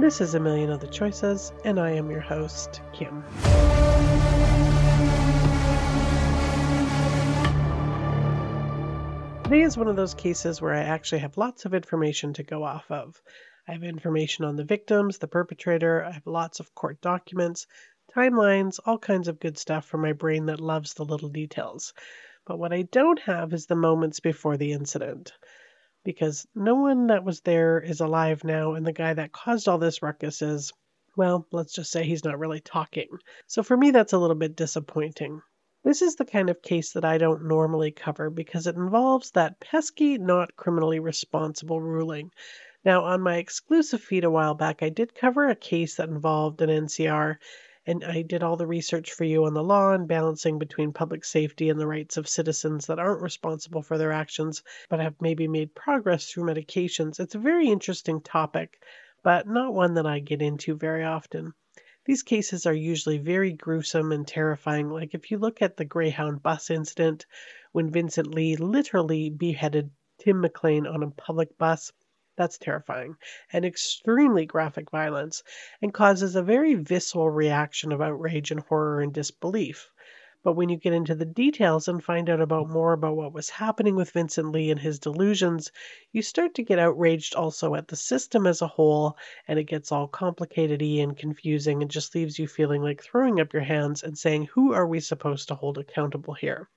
This is A Million Other Choices, and I am your host, Kim. Today is one of those cases where I actually have lots of information to go off of. I have information on the victims, the perpetrator, I have lots of court documents, timelines, all kinds of good stuff for my brain that loves the little details. But what I don't have is the moments before the incident. Because no one that was there is alive now, and the guy that caused all this ruckus is, well, let's just say he's not really talking. So for me, that's a little bit disappointing. This is the kind of case that I don't normally cover because it involves that pesky not criminally responsible ruling. Now, on my exclusive feed a while back, I did cover a case that involved an NCR, and I did all the research for you on the law and balancing between public safety and the rights of citizens that aren't responsible for their actions but have maybe made progress through medications. It's a very interesting topic, but not one that I get into very often. These cases are usually very gruesome and terrifying. Like if you look at the Greyhound bus incident, when Vincent Li literally beheaded Tim McLean on a public bus, that's terrifying and extremely graphic violence and causes a very visceral reaction of outrage and horror and disbelief. But when you get into the details and find out about more about what was happening with Vincent Li and his delusions, you start to get outraged also at the system as a whole, and it gets all complicated and confusing and just leaves you feeling like throwing up your hands and saying, Who are we supposed to hold accountable here?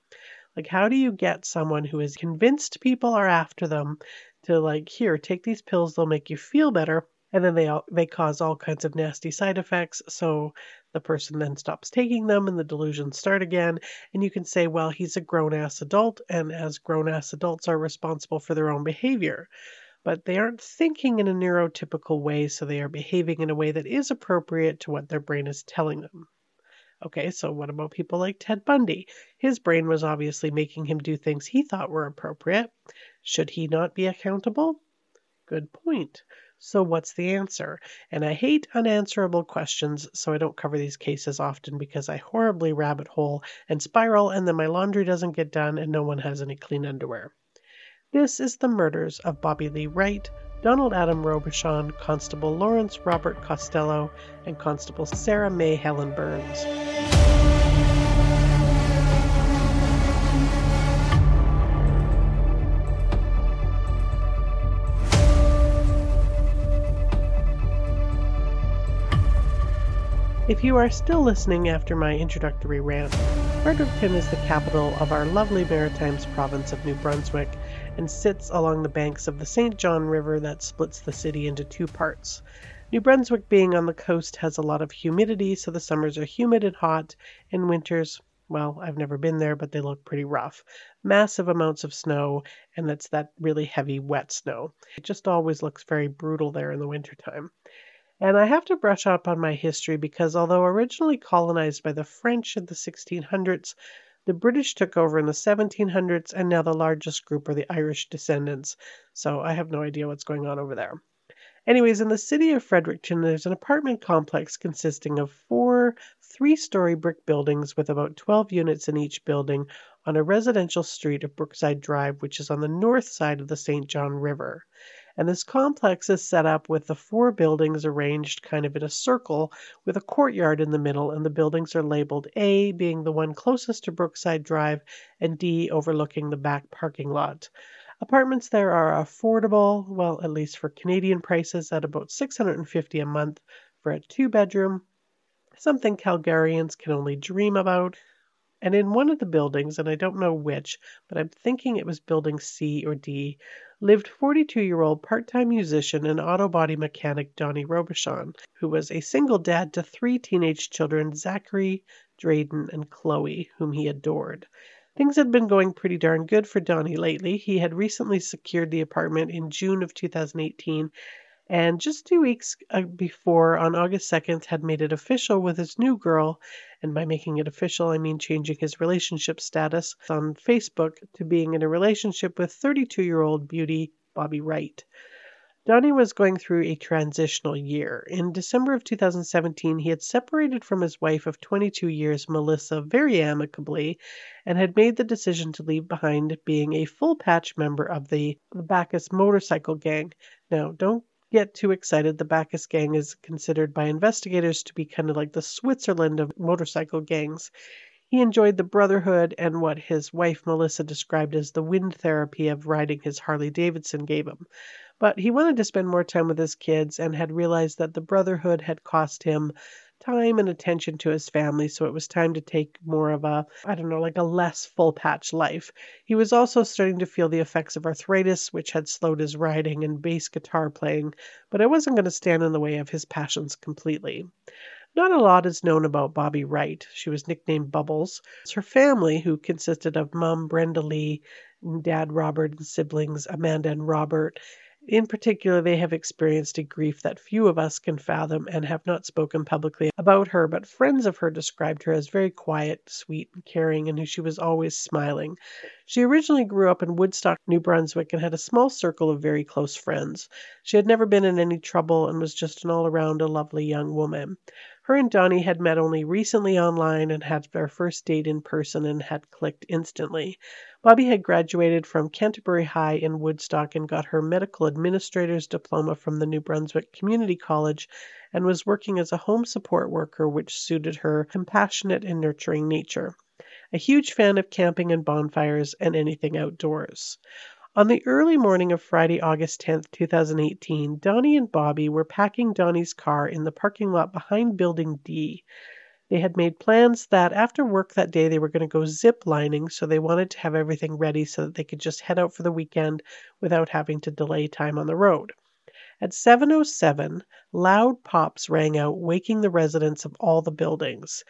Like, how do you get someone who is convinced people are after them to, like, here, take these pills, they'll make you feel better, and then they all, they cause all kinds of nasty side effects so the person then stops taking them and the delusions start again and you can say well he's a grown ass adult and as grown ass adults are responsible for their own behavior but they aren't thinking in a neurotypical way so they are behaving in a way that is appropriate to what their brain is telling them Okay, so what about people like Ted Bundy? His brain was obviously making him do things he thought were appropriate. Should he not be accountable? Good point. So, what's the answer? And I hate unanswerable questions, so I don't cover these cases often because I horribly rabbit hole and spiral, and then my laundry doesn't get done and no one has any clean underwear. This is the murders of Bobby Lee Wright, Donald Adam Robichaud, Constable Lawrence Robert Costello, and Constable Sarah May Helen Burns. If you are still listening after my introductory rant, Fredericton is the capital of our lovely Maritimes province of New Brunswick and sits along the banks of the St. John River that splits the city into two parts. New Brunswick, being on the coast, has a lot of humidity, so the summers are humid and hot, and winters, well, I've never been there, but they look pretty rough. Massive amounts of snow, and that's that really heavy, wet snow. It just always looks very brutal there in the wintertime. And I have to brush up on my history because although originally colonized by the French in the 1600s, the British took over in the 1700s, and now the largest group are the Irish descendants. So I have no idea what's going on over there. Anyways, in the city of Fredericton, there's an apartment complex consisting of four three story brick buildings with about 12 units in each building on a residential street of Brookside Drive, which is on the north side of the St. John River. And this complex is set up with the four buildings arranged kind of in a circle with a courtyard in the middle, and the buildings are labeled A being the one closest to Brookside Drive and D overlooking the back parking lot. Apartments there are affordable, well, at least for Canadian prices, at about 650 a month for a two bedroom, something Calgarians can only dream about. And in one of the buildings, and I don't know which, but I'm thinking it was building C or D, lived 42 year old part time musician and auto body mechanic Donnie Robichaud, who was a single dad to three teenage children, Zachary, Drayden, and Chloe, whom he adored. Things had been going pretty darn good for Donnie lately. He had recently secured the apartment in June of 2018 and just two weeks uh, before, on August 2nd, had made it official with his new girl. And by making it official, I mean changing his relationship status on Facebook to being in a relationship with 32 year old beauty Bobby Wright. Donnie was going through a transitional year. In December of 2017, he had separated from his wife of 22 years, Melissa, very amicably, and had made the decision to leave behind being a full patch member of the, the Bacchus motorcycle gang. Now, don't get too excited. The Bacchus gang is considered by investigators to be kind of like the Switzerland of motorcycle gangs. He enjoyed the brotherhood and what his wife Melissa described as the wind therapy of riding his Harley Davidson gave him. But he wanted to spend more time with his kids and had realized that the brotherhood had cost him time and attention to his family, so it was time to take more of a, I don't know, like a less full patch life. He was also starting to feel the effects of arthritis, which had slowed his riding and bass guitar playing, but it wasn't going to stand in the way of his passions completely. Not a lot is known about Bobby Wright. She was nicknamed Bubbles. Her family, who consisted of mom Brenda Lee, dad Robert, and siblings Amanda and Robert, in particular, they have experienced a grief that few of us can fathom and have not spoken publicly about her, but friends of her described her as very quiet, sweet, and caring, and she was always smiling. She originally grew up in Woodstock, New Brunswick, and had a small circle of very close friends. She had never been in any trouble and was just an all around a lovely young woman. Her and Donnie had met only recently online and had their first date in person and had clicked instantly. Bobby had graduated from Canterbury High in Woodstock and got her medical administrator's diploma from the New Brunswick Community College and was working as a home support worker, which suited her compassionate and nurturing nature. A huge fan of camping and bonfires and anything outdoors. On the early morning of Friday, August 10, 2018, Donnie and Bobby were packing Donnie's car in the parking lot behind Building D. They had made plans that after work that day they were going to go zip lining, so they wanted to have everything ready so that they could just head out for the weekend without having to delay time on the road. At 7:07, loud pops rang out, waking the residents of all the buildings.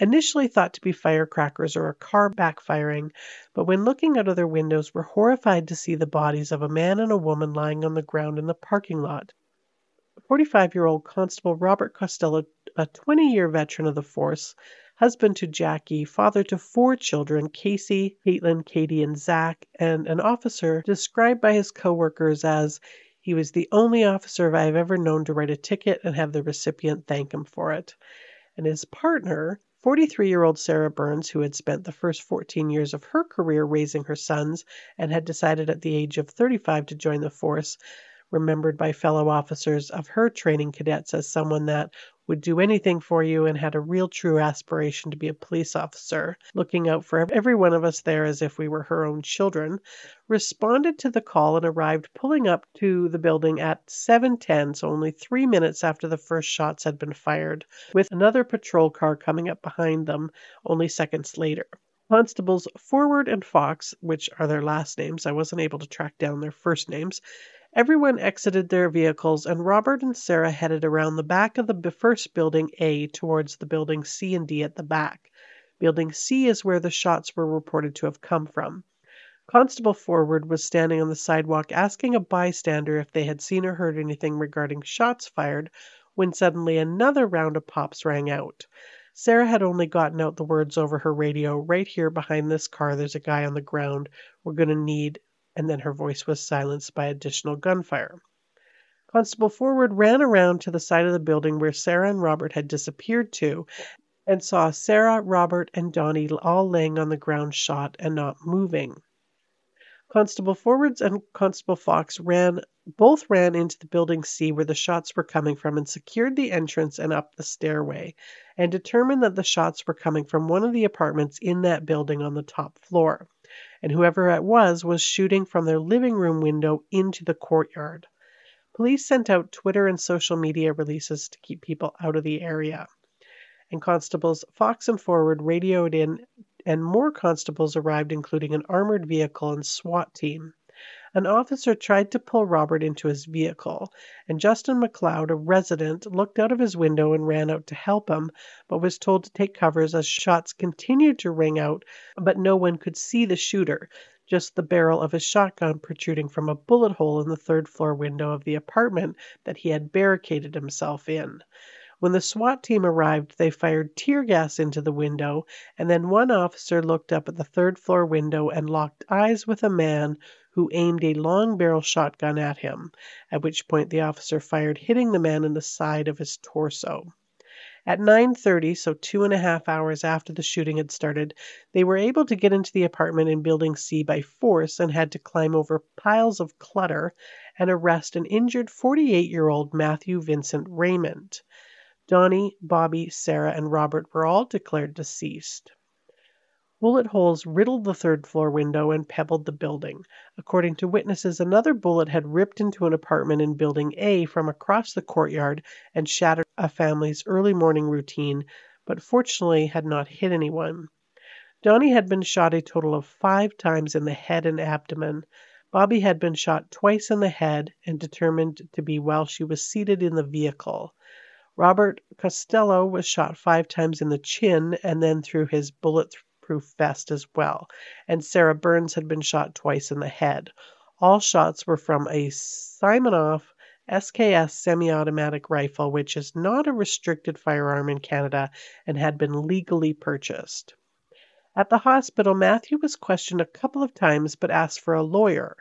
Initially thought to be firecrackers or a car backfiring, but when looking out of their windows were horrified to see the bodies of a man and a woman lying on the ground in the parking lot. 45-year-old Constable Robert Costello, a 20-year veteran of the force, husband to Jackie, father to four children, Casey, Caitlin, Katie, and Zach, and an officer described by his coworkers as he was the only officer I have ever known to write a ticket and have the recipient thank him for it. And his partner, 43 year old Sarah Burns, who had spent the first 14 years of her career raising her sons and had decided at the age of 35 to join the force, remembered by fellow officers of her training cadets as someone that would do anything for you and had a real true aspiration to be a police officer, looking out for every one of us there as if we were her own children, responded to the call and arrived pulling up to the building at 7:10, so only 3 minutes after the first shots had been fired, with another patrol car coming up behind them only seconds later. Constables Forward and Fox, which are their last names, I wasn't able to track down their first names, Everyone exited their vehicles, and Robert and Sarah headed around the back of the first building A towards the building C and D at the back. Building C is where the shots were reported to have come from. Constable Forward was standing on the sidewalk asking a bystander if they had seen or heard anything regarding shots fired when suddenly another round of pops rang out. Sarah had only gotten out the words over her radio right here behind this car, there's a guy on the ground. We're going to need and then her voice was silenced by additional gunfire. Constable Forward ran around to the side of the building where Sarah and Robert had disappeared to and saw Sarah, Robert, and Donnie all laying on the ground shot and not moving. Constable Forwards and Constable Fox ran both ran into the building C where the shots were coming from and secured the entrance and up the stairway and determined that the shots were coming from one of the apartments in that building on the top floor and whoever it was was shooting from their living room window into the courtyard. Police sent out Twitter and social media releases to keep people out of the area. And constables Fox and Forward radioed in and more constables arrived, including an armored vehicle and SWAT team. An officer tried to pull Robert into his vehicle, and Justin McLeod, a resident, looked out of his window and ran out to help him, but was told to take covers as shots continued to ring out, but no one could see the shooter, just the barrel of his shotgun protruding from a bullet hole in the third floor window of the apartment that he had barricaded himself in. When the SWAT team arrived, they fired tear gas into the window, and then one officer looked up at the third floor window and locked eyes with a man who aimed a long barrel shotgun at him, at which point the officer fired, hitting the man in the side of his torso. At 9:30, so two and a half hours after the shooting had started, they were able to get into the apartment in Building C by force and had to climb over piles of clutter and arrest an injured 48-year-old Matthew Vincent Raymond. Donnie, Bobby, Sarah, and Robert were all declared deceased. Bullet holes riddled the third floor window and pebbled the building. According to witnesses, another bullet had ripped into an apartment in Building A from across the courtyard and shattered a family's early morning routine, but fortunately had not hit anyone. Donnie had been shot a total of five times in the head and abdomen. Bobby had been shot twice in the head and determined to be while she was seated in the vehicle. Robert Costello was shot five times in the chin and then through his bullet proof vest as well, and Sarah Burns had been shot twice in the head. All shots were from a Simonov SKS semi automatic rifle, which is not a restricted firearm in Canada and had been legally purchased. At the hospital, Matthew was questioned a couple of times but asked for a lawyer,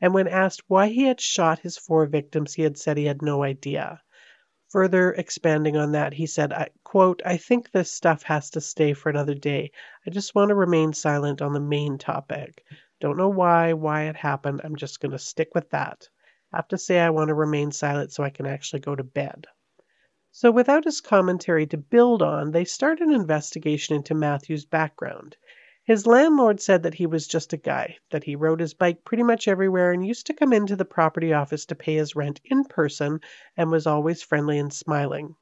and when asked why he had shot his four victims, he had said he had no idea. Further expanding on that, he said, I, quote, I think this stuff has to stay for another day. I just want to remain silent on the main topic. Don't know why, why it happened. I'm just going to stick with that. Have to say I want to remain silent so I can actually go to bed. So, without his commentary to build on, they start an investigation into Matthew's background. His landlord said that he was just a guy, that he rode his bike pretty much everywhere and used to come into the property office to pay his rent in person and was always friendly and smiling.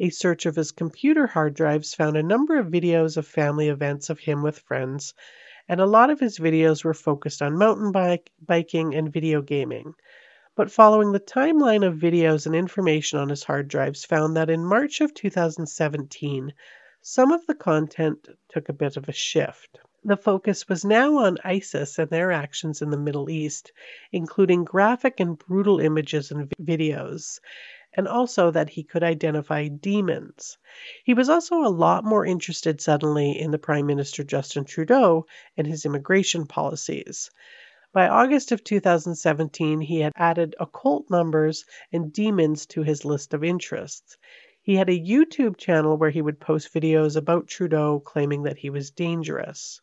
A search of his computer hard drives found a number of videos of family events of him with friends, and a lot of his videos were focused on mountain bike, biking and video gaming. But following the timeline of videos and information on his hard drives found that in March of 2017, some of the content took a bit of a shift. The focus was now on ISIS and their actions in the Middle East, including graphic and brutal images and videos, and also that he could identify demons. He was also a lot more interested suddenly in the Prime Minister Justin Trudeau and his immigration policies. By August of 2017, he had added occult numbers and demons to his list of interests. He had a YouTube channel where he would post videos about Trudeau claiming that he was dangerous.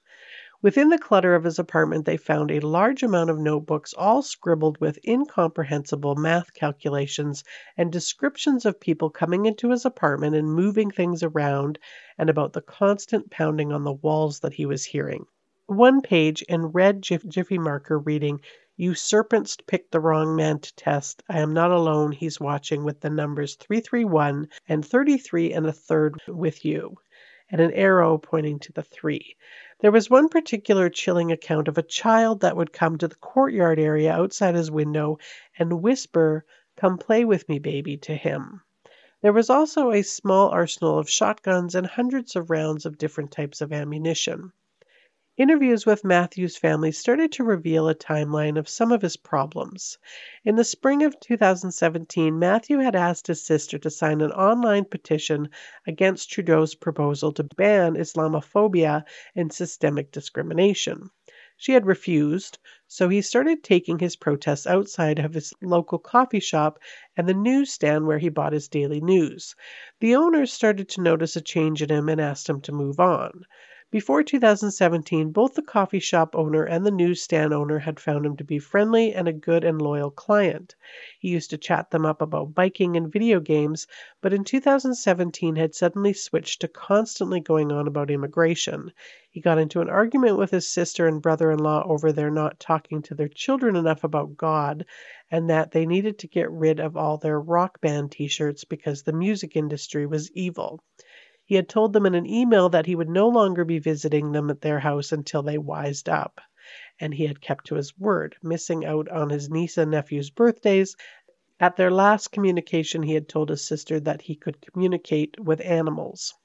Within the clutter of his apartment, they found a large amount of notebooks, all scribbled with incomprehensible math calculations and descriptions of people coming into his apartment and moving things around, and about the constant pounding on the walls that he was hearing. One page in red Jiffy marker reading, you serpents picked the wrong man to test. I am not alone. He's watching with the numbers 331 and 33 and a third with you, and an arrow pointing to the three. There was one particular chilling account of a child that would come to the courtyard area outside his window and whisper, Come play with me, baby, to him. There was also a small arsenal of shotguns and hundreds of rounds of different types of ammunition. Interviews with Matthew's family started to reveal a timeline of some of his problems. In the spring of 2017, Matthew had asked his sister to sign an online petition against Trudeau's proposal to ban Islamophobia and systemic discrimination. She had refused, so he started taking his protests outside of his local coffee shop and the newsstand where he bought his daily news. The owners started to notice a change in him and asked him to move on. Before 2017, both the coffee shop owner and the newsstand owner had found him to be friendly and a good and loyal client. He used to chat them up about biking and video games, but in 2017 had suddenly switched to constantly going on about immigration. He got into an argument with his sister and brother in law over their not talking to their children enough about God, and that they needed to get rid of all their rock band t shirts because the music industry was evil. He had told them in an email that he would no longer be visiting them at their house until they wised up. And he had kept to his word, missing out on his niece and nephew's birthdays. At their last communication, he had told his sister that he could communicate with animals.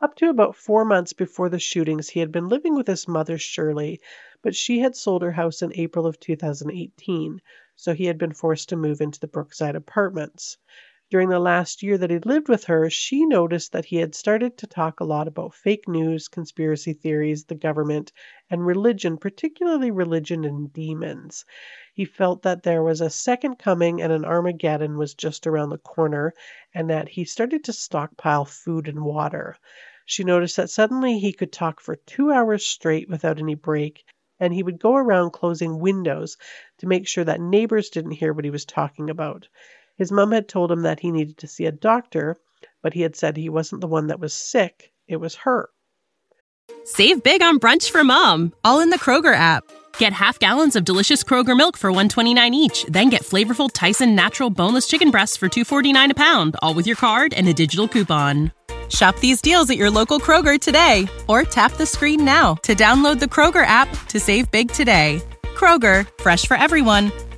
Up to about four months before the shootings, he had been living with his mother, Shirley, but she had sold her house in April of 2018, so he had been forced to move into the Brookside apartments. During the last year that he lived with her, she noticed that he had started to talk a lot about fake news, conspiracy theories, the government, and religion, particularly religion and demons. He felt that there was a second coming and an Armageddon was just around the corner, and that he started to stockpile food and water. She noticed that suddenly he could talk for two hours straight without any break, and he would go around closing windows to make sure that neighbors didn't hear what he was talking about. His mom had told him that he needed to see a doctor, but he had said he wasn't the one that was sick, it was her. Save big on brunch for mom, all in the Kroger app. Get half gallons of delicious Kroger milk for 129 each, then get flavorful Tyson natural boneless chicken breasts for 249 a pound, all with your card and a digital coupon. Shop these deals at your local Kroger today or tap the screen now to download the Kroger app to save big today. Kroger, fresh for everyone.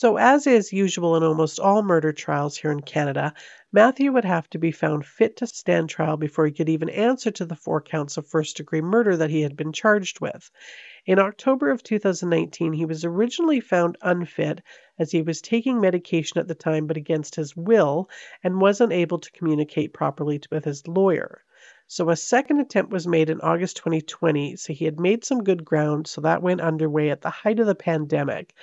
So, as is usual in almost all murder trials here in Canada, Matthew would have to be found fit to stand trial before he could even answer to the four counts of first degree murder that he had been charged with. In October of 2019, he was originally found unfit as he was taking medication at the time but against his will and wasn't able to communicate properly with his lawyer. So a second attempt was made in August 2020, so he had made some good ground, so that went underway at the height of the pandemic.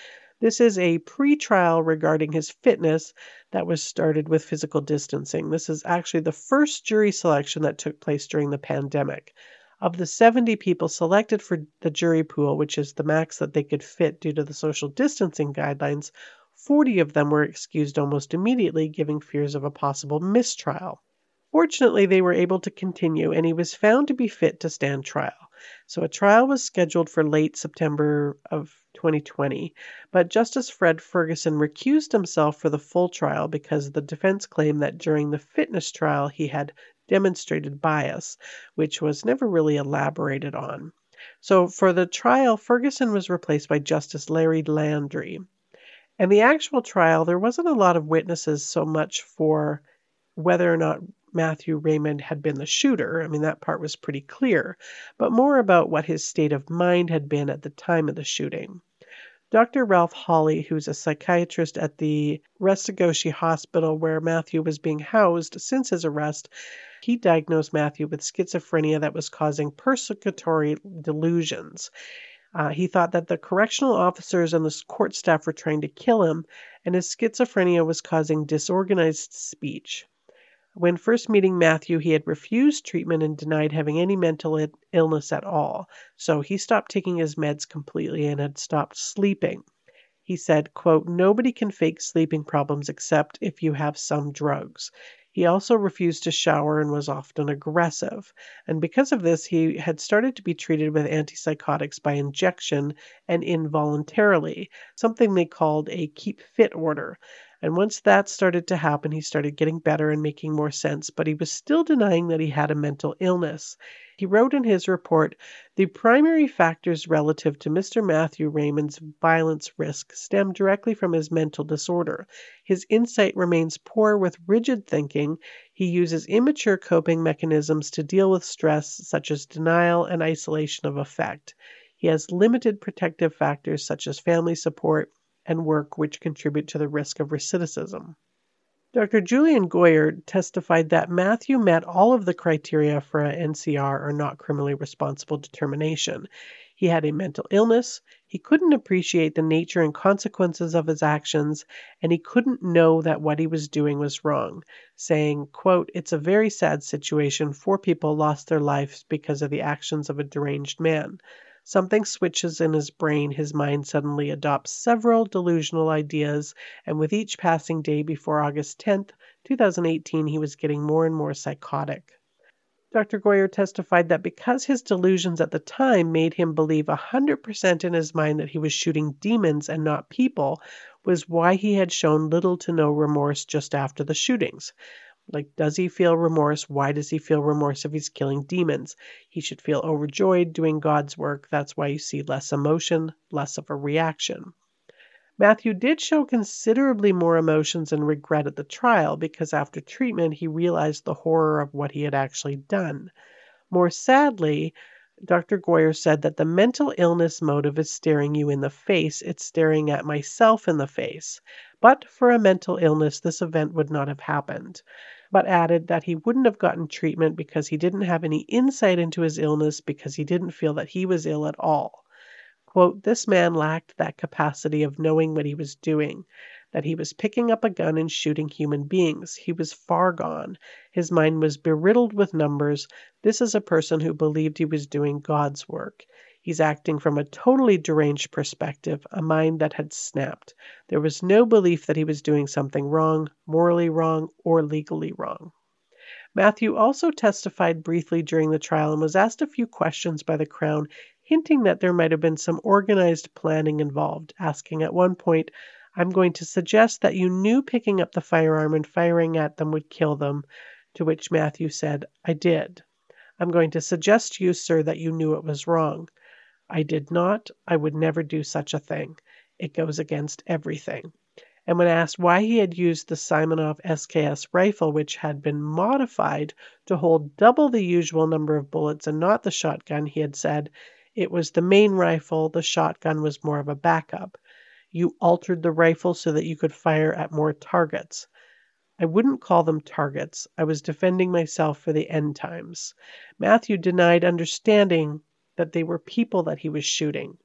This is a pre trial regarding his fitness that was started with physical distancing. This is actually the first jury selection that took place during the pandemic. Of the 70 people selected for the jury pool, which is the max that they could fit due to the social distancing guidelines, 40 of them were excused almost immediately, giving fears of a possible mistrial. Fortunately, they were able to continue, and he was found to be fit to stand trial. So a trial was scheduled for late September of 2020, but Justice Fred Ferguson recused himself for the full trial because the defense claimed that during the fitness trial he had demonstrated bias, which was never really elaborated on. So for the trial, Ferguson was replaced by Justice Larry Landry. And the actual trial, there wasn't a lot of witnesses so much for whether or not Matthew Raymond had been the shooter. I mean, that part was pretty clear, but more about what his state of mind had been at the time of the shooting. Dr. Ralph Hawley, who's a psychiatrist at the Restigouche Hospital where Matthew was being housed since his arrest, he diagnosed Matthew with schizophrenia that was causing persecutory delusions. Uh, he thought that the correctional officers and the court staff were trying to kill him, and his schizophrenia was causing disorganized speech. When first meeting Matthew, he had refused treatment and denied having any mental illness at all. So he stopped taking his meds completely and had stopped sleeping. He said, quote, Nobody can fake sleeping problems except if you have some drugs. He also refused to shower and was often aggressive. And because of this, he had started to be treated with antipsychotics by injection and involuntarily, something they called a keep fit order. And once that started to happen, he started getting better and making more sense, but he was still denying that he had a mental illness. He wrote in his report The primary factors relative to Mr. Matthew Raymond's violence risk stem directly from his mental disorder. His insight remains poor with rigid thinking. He uses immature coping mechanisms to deal with stress, such as denial and isolation of affect. He has limited protective factors such as family support and work which contribute to the risk of recidivism. Dr. Julian Gojer testified that Matthew met all of the criteria for an NCR or not criminally responsible determination. He had a mental illness, he couldn't appreciate the nature and consequences of his actions, and he couldn't know that what he was doing was wrong, saying, quote, It's a very sad situation. Four people lost their lives because of the actions of a deranged man. Something switches in his brain, his mind suddenly adopts several delusional ideas, and with each passing day before August 10th, 2018, he was getting more and more psychotic. Dr. Gojer testified that because his delusions at the time made him believe 100% in his mind that he was shooting demons and not people, was why he had shown little to no remorse just after the shootings. Like, does he feel remorse? Why does he feel remorse if he's killing demons? He should feel overjoyed doing God's work. That's why you see less emotion, less of a reaction. Matthew did show considerably more emotions and regret at the trial because after treatment he realized the horror of what he had actually done. More sadly, Dr. Gojer said that the mental illness motive is staring you in the face, it's staring at myself in the face. But for a mental illness, this event would not have happened. But added that he wouldn't have gotten treatment because he didn't have any insight into his illness because he didn't feel that he was ill at all. Quote, this man lacked that capacity of knowing what he was doing, that he was picking up a gun and shooting human beings. He was far gone. His mind was beriddled with numbers. This is a person who believed he was doing God's work. He's acting from a totally deranged perspective, a mind that had snapped. There was no belief that he was doing something wrong, morally wrong, or legally wrong. Matthew also testified briefly during the trial and was asked a few questions by the Crown hinting that there might have been some organized planning involved, asking at one point, I'm going to suggest that you knew picking up the firearm and firing at them would kill them, to which Matthew said, I did. I'm going to suggest to you, sir, that you knew it was wrong. I did not. I would never do such a thing. It goes against everything. And when asked why he had used the Simonov SKS rifle, which had been modified to hold double the usual number of bullets and not the shotgun, he had said, it was the main rifle, the shotgun was more of a backup. You altered the rifle so that you could fire at more targets. I wouldn't call them targets. I was defending myself for the end times. Matthew denied understanding that they were people that he was shooting.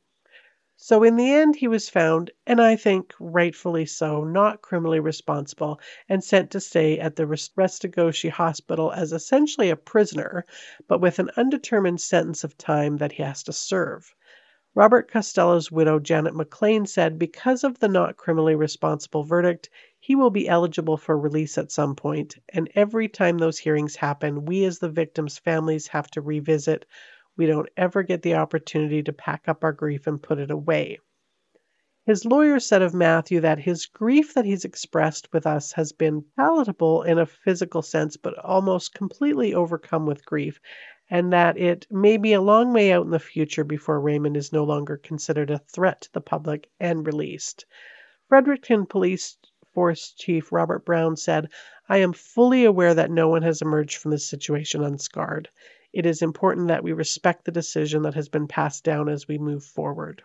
So in the end, he was found, and I think rightfully so, not criminally responsible, and sent to stay at the Restigouche Hospital as essentially a prisoner, but with an undetermined sentence of time that he has to serve. Robert Costello's widow, Janet McLean, said because of the not criminally responsible verdict, he will be eligible for release at some point, and every time those hearings happen, we as the victims' families have to revisit we don't ever get the opportunity to pack up our grief and put it away. His lawyer said of Matthew that his grief that he's expressed with us has been palatable in a physical sense, but almost completely overcome with grief, and that it may be a long way out in the future before Raymond is no longer considered a threat to the public and released. Fredericton Police Force Chief Robert Brown said, I am fully aware that no one has emerged from this situation unscarred it is important that we respect the decision that has been passed down as we move forward.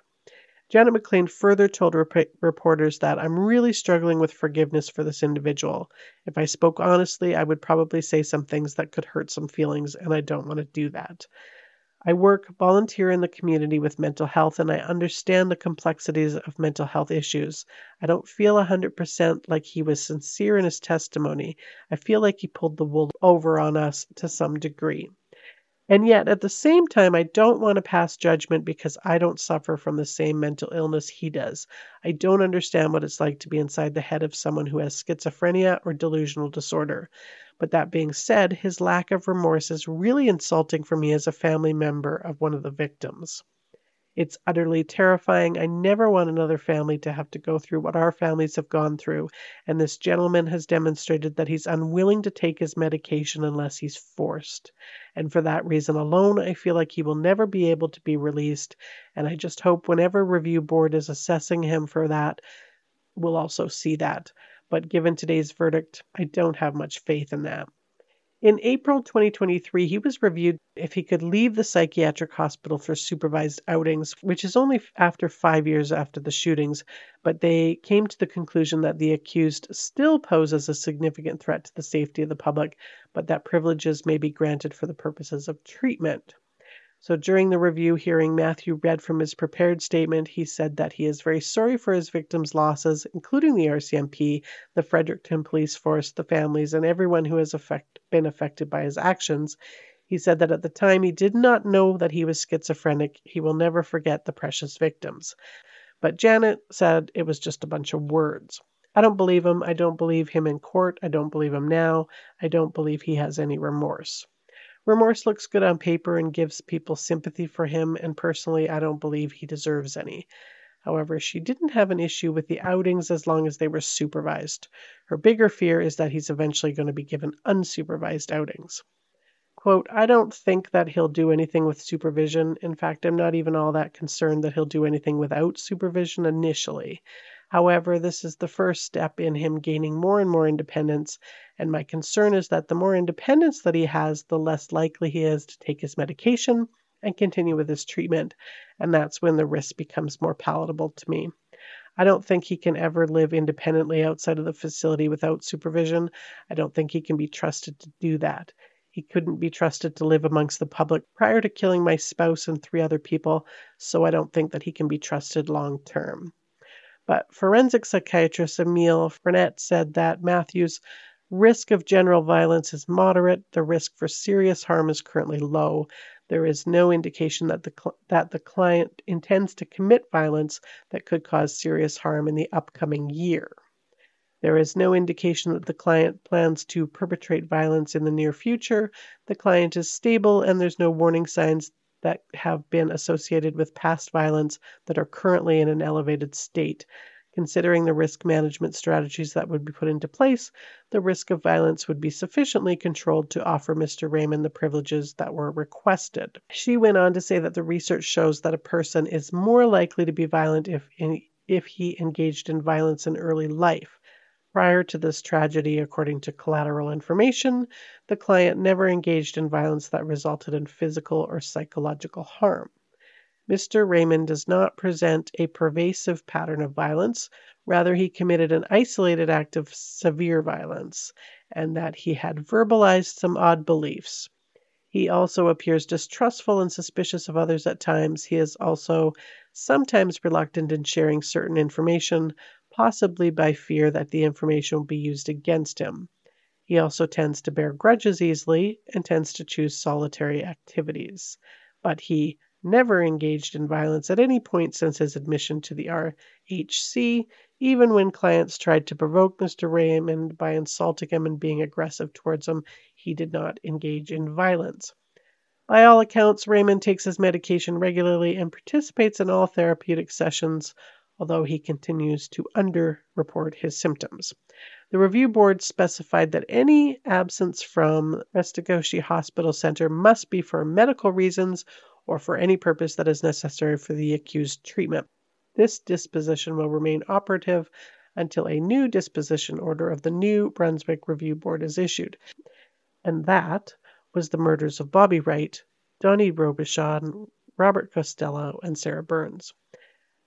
Janet McLean further told rep- reporters that I'm really struggling with forgiveness for this individual. If I spoke honestly, I would probably say some things that could hurt some feelings, and I don't want to do that. I work, volunteer in the community with mental health, and I understand the complexities of mental health issues. I don't feel 100% like he was sincere in his testimony. I feel like he pulled the wool over on us to some degree. And yet, at the same time, I don't want to pass judgment because I don't suffer from the same mental illness he does. I don't understand what it's like to be inside the head of someone who has schizophrenia or delusional disorder. But that being said, his lack of remorse is really insulting for me as a family member of one of the victims. It's utterly terrifying. I never want another family to have to go through what our families have gone through, and this gentleman has demonstrated that he's unwilling to take his medication unless he's forced. And for that reason alone, I feel like he will never be able to be released, and I just hope whenever review board is assessing him for that, we'll also see that. But given today's verdict, I don't have much faith in that. In April 2023, he was reviewed if he could leave the psychiatric hospital for supervised outings, which is only after five years after the shootings, but they came to the conclusion that the accused still poses a significant threat to the safety of the public, but that privileges may be granted for the purposes of treatment. So during the review hearing, Matthew read from his prepared statement. He said that he is very sorry for his victims' losses, including the RCMP, the Fredericton Police Force, the families, and everyone who has been affected by his actions. He said that at the time he did not know that he was schizophrenic. He will never forget the precious victims. But Janet said it was just a bunch of words. I don't believe him. I don't believe him in court. I don't believe him now. I don't believe he has any remorse. Remorse looks good on paper and gives people sympathy for him, and personally, I don't believe he deserves any. However, she didn't have an issue with the outings as long as they were supervised. Her bigger fear is that he's eventually going to be given unsupervised outings. Quote, I don't think that he'll do anything with supervision. In fact, I'm not even all that concerned that he'll do anything without supervision initially. However, this is the first step in him gaining more and more independence, and my concern is that the more independence that he has, the less likely he is to take his medication and continue with his treatment, and that's when the risk becomes more palatable to me. I don't think he can ever live independently outside of the facility without supervision. I don't think he can be trusted to do that. He couldn't be trusted to live amongst the public prior to killing my spouse and three other people, so I don't think that he can be trusted long term. But forensic psychiatrist Emile Frenette said that Matthew's risk of general violence is moderate, the risk for serious harm is currently low, there is no indication that the, that the client intends to commit violence that could cause serious harm in the upcoming year. There is no indication that the client plans to perpetrate violence in the near future. The client is stable, and there's no warning signs that have been associated with past violence that are currently in an elevated state. Considering the risk management strategies that would be put into place, the risk of violence would be sufficiently controlled to offer Mr. Raymond the privileges that were requested. She went on to say that the research shows that a person is more likely to be violent if, if he engaged in violence in early life. Prior to this tragedy, according to collateral information, the client never engaged in violence that resulted in physical or psychological harm. Mr. Raymond does not present a pervasive pattern of violence. Rather, he committed an isolated act of severe violence, and that he had verbalized some odd beliefs. He also appears distrustful and suspicious of others at times. He is also sometimes reluctant in sharing certain information, possibly by fear that the information will be used against him. He also tends to bear grudges easily and tends to choose solitary activities. But he never engaged in violence at any point since his admission to the RHC, even when clients tried to provoke Mr. Raymond by insulting him and being aggressive towards him, he did not engage in violence. By all accounts, Raymond takes his medication regularly and participates in all therapeutic sessions, although he continues to underreport his symptoms. The review board specified that any absence from Restigouche Hospital Center must be for medical reasons or for any purpose that is necessary for the accused treatment. This disposition will remain operative until a new disposition order of the New Brunswick Review Board is issued. And that was the murders of Bobby Wright, Donnie Robichaud, Robert Costello, and Sarah Burns.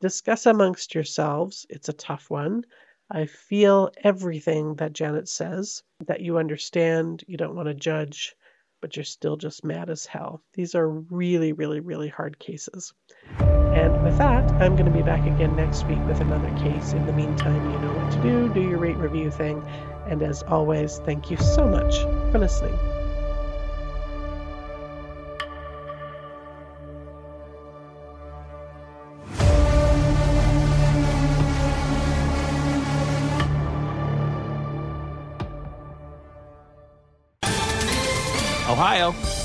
Discuss amongst yourselves. It's a tough one. I feel everything that Janet says, that you understand, you don't want to judge, but you're still just mad as hell. These are really, really, really hard cases. And with that, I'm going to be back again next week with another case. In the meantime, you know what to do. Do your rate review thing. And as always, thank you so much for listening.